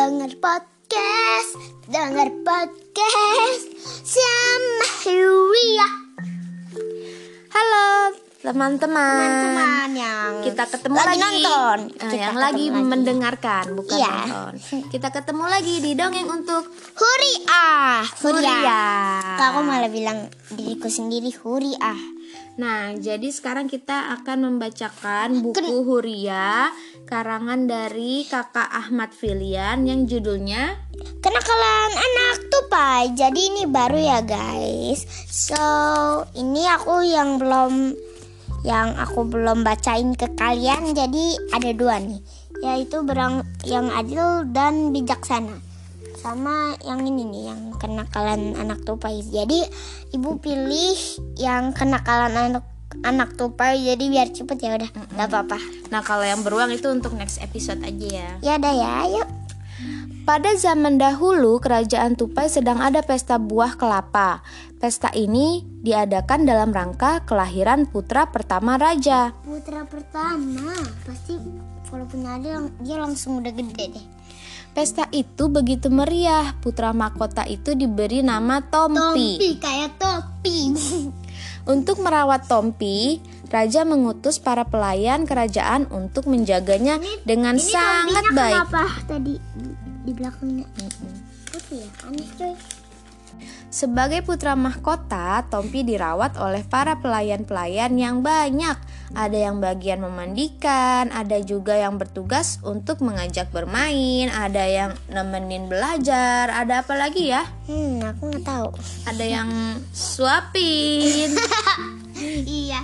Dengar podcast, dengar podcast sama Huria. Teman-teman. Teman-teman yang Kita ketemu lagi lagi nonton. Eh, Kita yang lagi, lagi. mendengarkan, bukan Iya. nonton. Kita ketemu lagi di dongeng untuk Huria. Huria. Kak, aku malah bilang diriku sendiri Huria. Nah, jadi sekarang kita akan membacakan buku Huria karangan dari Kakak Ahmad Filian yang judulnya Kenakalan anak tupai. Jadi ini baru ya guys. So ini aku yang belum yang aku belum bacain ke kalian. Jadi ada dua nih, yaitu berang yang adil dan bijaksana. Sama yang ini nih, yang kenakalan anak tupai. Jadi ibu pilih yang kenakalan anak anak tupai. Jadi biar cepet ya udah, nggak apa-apa. Nah, kalau yang beruang itu untuk next episode aja ya. Ya udah ya, yuk. Pada zaman dahulu, kerajaan Tupai sedang ada pesta buah kelapa. Pesta ini diadakan dalam rangka kelahiran putra pertama raja. Putra pertama pasti kalau punya adil dia langsung udah gede deh. Pesta itu begitu meriah. Putra mahkota itu diberi nama Tompi. kayak topi. Untuk merawat Tompi, raja mengutus para pelayan kerajaan untuk menjaganya dengan sangat baik. Kenapa tadi di, belakangnya? Putih ya, aneh coy. Sebagai putra mahkota, Tompi dirawat oleh para pelayan-pelayan yang banyak. Ada yang bagian memandikan, ada juga yang bertugas untuk mengajak bermain, ada yang nemenin belajar, ada apa lagi ya? Hmm, aku nggak tahu. Ada yang suapin. iya.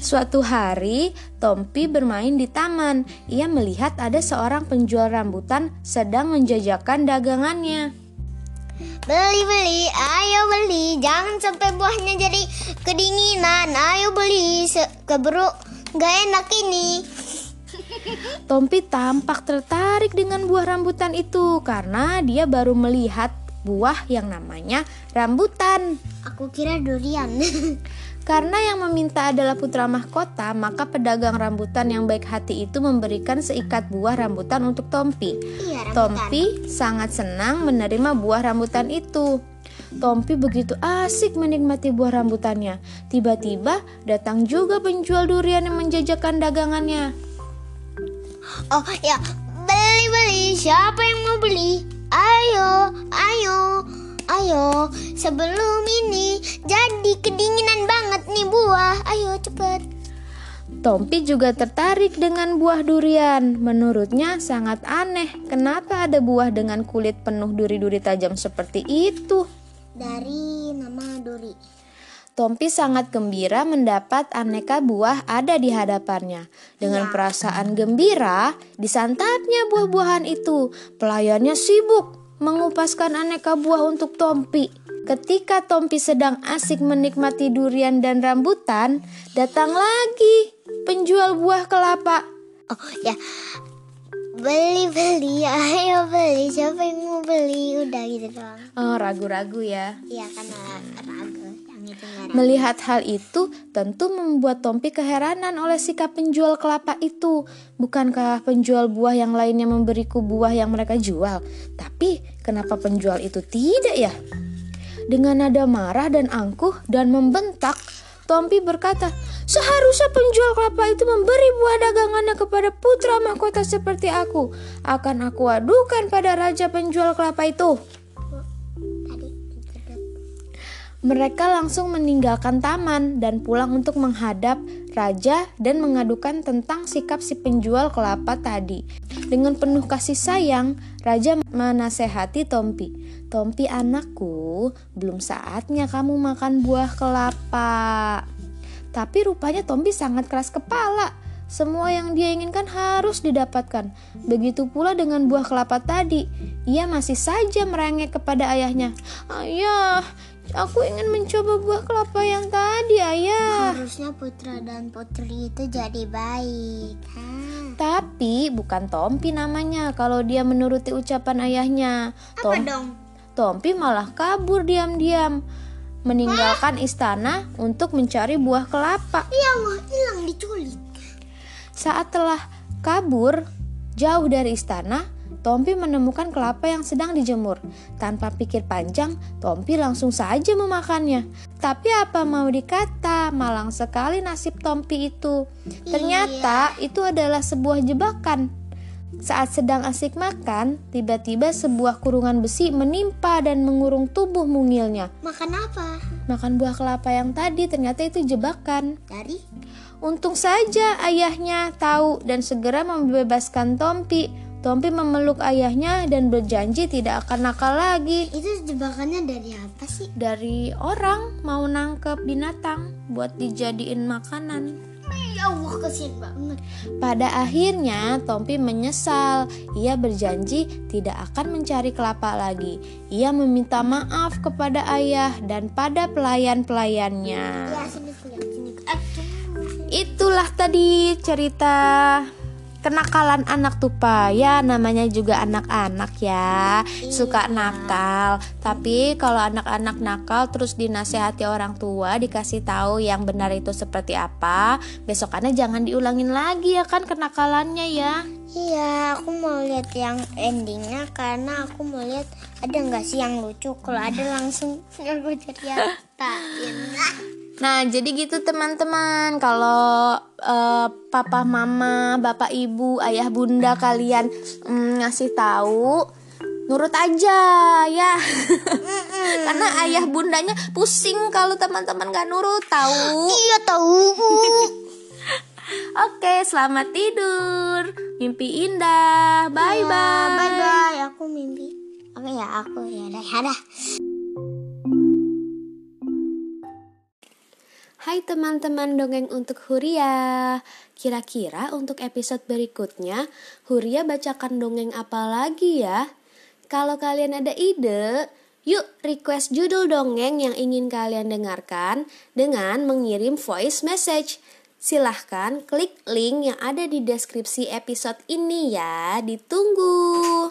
Suatu hari, Tompi bermain di taman. Ia melihat ada seorang penjual rambutan sedang menjajakan dagangannya. Beli beli, ayo beli. Jangan sampai buahnya jadi kedinginan. Ayo beli. Keburu nggak enak ini. Tompi tampak tertarik dengan buah rambutan itu karena dia baru melihat buah yang namanya rambutan. Aku kira durian. Karena yang meminta adalah putra mahkota, maka pedagang rambutan yang baik hati itu memberikan seikat buah rambutan untuk Tompi. iya, rambutan. Tompi sangat senang menerima buah rambutan itu. Tompi begitu asik menikmati buah rambutannya. Tiba-tiba datang juga penjual durian yang menjajakan dagangannya. Oh ya, beli beli. Siapa yang mau beli? Ayo, ayo, ayo. Sebelum ini jadi kedinginan banget nih buah. Ayo cepet. Tompi juga tertarik dengan buah durian. Menurutnya sangat aneh, kenapa ada buah dengan kulit penuh duri-duri tajam seperti itu? Dari nama Duri. Tompi sangat gembira mendapat aneka buah ada di hadapannya. Dengan perasaan gembira, disantapnya buah-buahan itu. Pelayannya sibuk mengupaskan aneka buah untuk Tompi. Ketika Tompi sedang asik menikmati durian dan rambutan, datang lagi penjual buah kelapa. Oh ya, beli beli. Ayo beli. Siapa yang mau beli? Udah gitu doang. Oh, ragu-ragu ya. Iya karena ragu. Melihat hal itu, tentu membuat Tompi keheranan oleh sikap penjual kelapa itu. Bukankah penjual buah yang lainnya memberiku buah yang mereka jual? Tapi kenapa penjual itu tidak ya? Dengan nada marah dan angkuh dan membentak, Tompi berkata, Seharusnya penjual kelapa itu memberi buah dagangannya kepada putra mahkota seperti aku. Akan aku adukan pada raja penjual kelapa itu. Mereka langsung meninggalkan taman dan pulang untuk menghadap raja dan mengadukan tentang sikap si penjual kelapa tadi. Dengan penuh kasih sayang, raja menasehati Tompi. Tompi anakku, belum saatnya kamu makan buah kelapa. Tapi rupanya Tompi sangat keras kepala. Semua yang dia inginkan harus didapatkan. Begitu pula dengan buah kelapa tadi. Ia masih saja merengek kepada ayahnya. Ayah, aku ingin mencoba buah kelapa yang tadi, ayah. Harusnya putra dan putri itu jadi baik. Hah. Tapi bukan Tompi namanya kalau dia menuruti ucapan ayahnya. Apa Tom- dong? Tompi malah kabur diam-diam. Meninggalkan istana untuk mencari buah kelapa. Iya hilang diculik. Saat telah kabur jauh dari istana, Tompi menemukan kelapa yang sedang dijemur. Tanpa pikir panjang, Tompi langsung saja memakannya. Tapi apa mau dikata, malang sekali nasib Tompi itu. Ternyata itu adalah sebuah jebakan. Saat sedang asik makan, tiba-tiba sebuah kurungan besi menimpa dan mengurung tubuh mungilnya. Makan apa? Makan buah kelapa yang tadi ternyata itu jebakan. Dari? Untung saja ayahnya tahu dan segera membebaskan Tompi. Tompi memeluk ayahnya dan berjanji tidak akan nakal lagi. Itu jebakannya dari apa sih? Dari orang mau nangkep binatang buat dijadiin makanan. Ya Allah kesian banget. Pada akhirnya, Tompi menyesal. Ia berjanji tidak akan mencari kelapa lagi. Ia meminta maaf kepada ayah dan pada pelayan-pelayannya. Ya sini lihat sini. Itulah tadi cerita kenakalan anak tupa ya namanya juga anak-anak ya. Suka nakal. Tapi kalau anak-anak nakal terus dinasehati orang tua dikasih tahu yang benar itu seperti apa besokannya jangan diulangin lagi ya kan kenakalannya ya. Iya, aku mau lihat yang endingnya karena aku mau lihat ada nggak sih yang lucu. Kalau ada langsung aku ceritain. Nah, jadi gitu teman-teman. Kalau eh, papa, mama, bapak, ibu, ayah, bunda kalian mm, ngasih tahu, nurut aja ya. Karena ayah bundanya pusing kalau teman-teman gak nurut tahu. Iya tahu. Oke, selamat tidur. Mimpi indah. Bye bye. Bye bye. Aku mimpi. Oke ya aku ya dah ya dah. Hai teman-teman dongeng untuk Huria. Kira-kira untuk episode berikutnya, Huria bacakan dongeng apa lagi ya? Kalau kalian ada ide, yuk request judul dongeng yang ingin kalian dengarkan dengan mengirim voice message. Silahkan klik link yang ada di deskripsi episode ini ya. Ditunggu.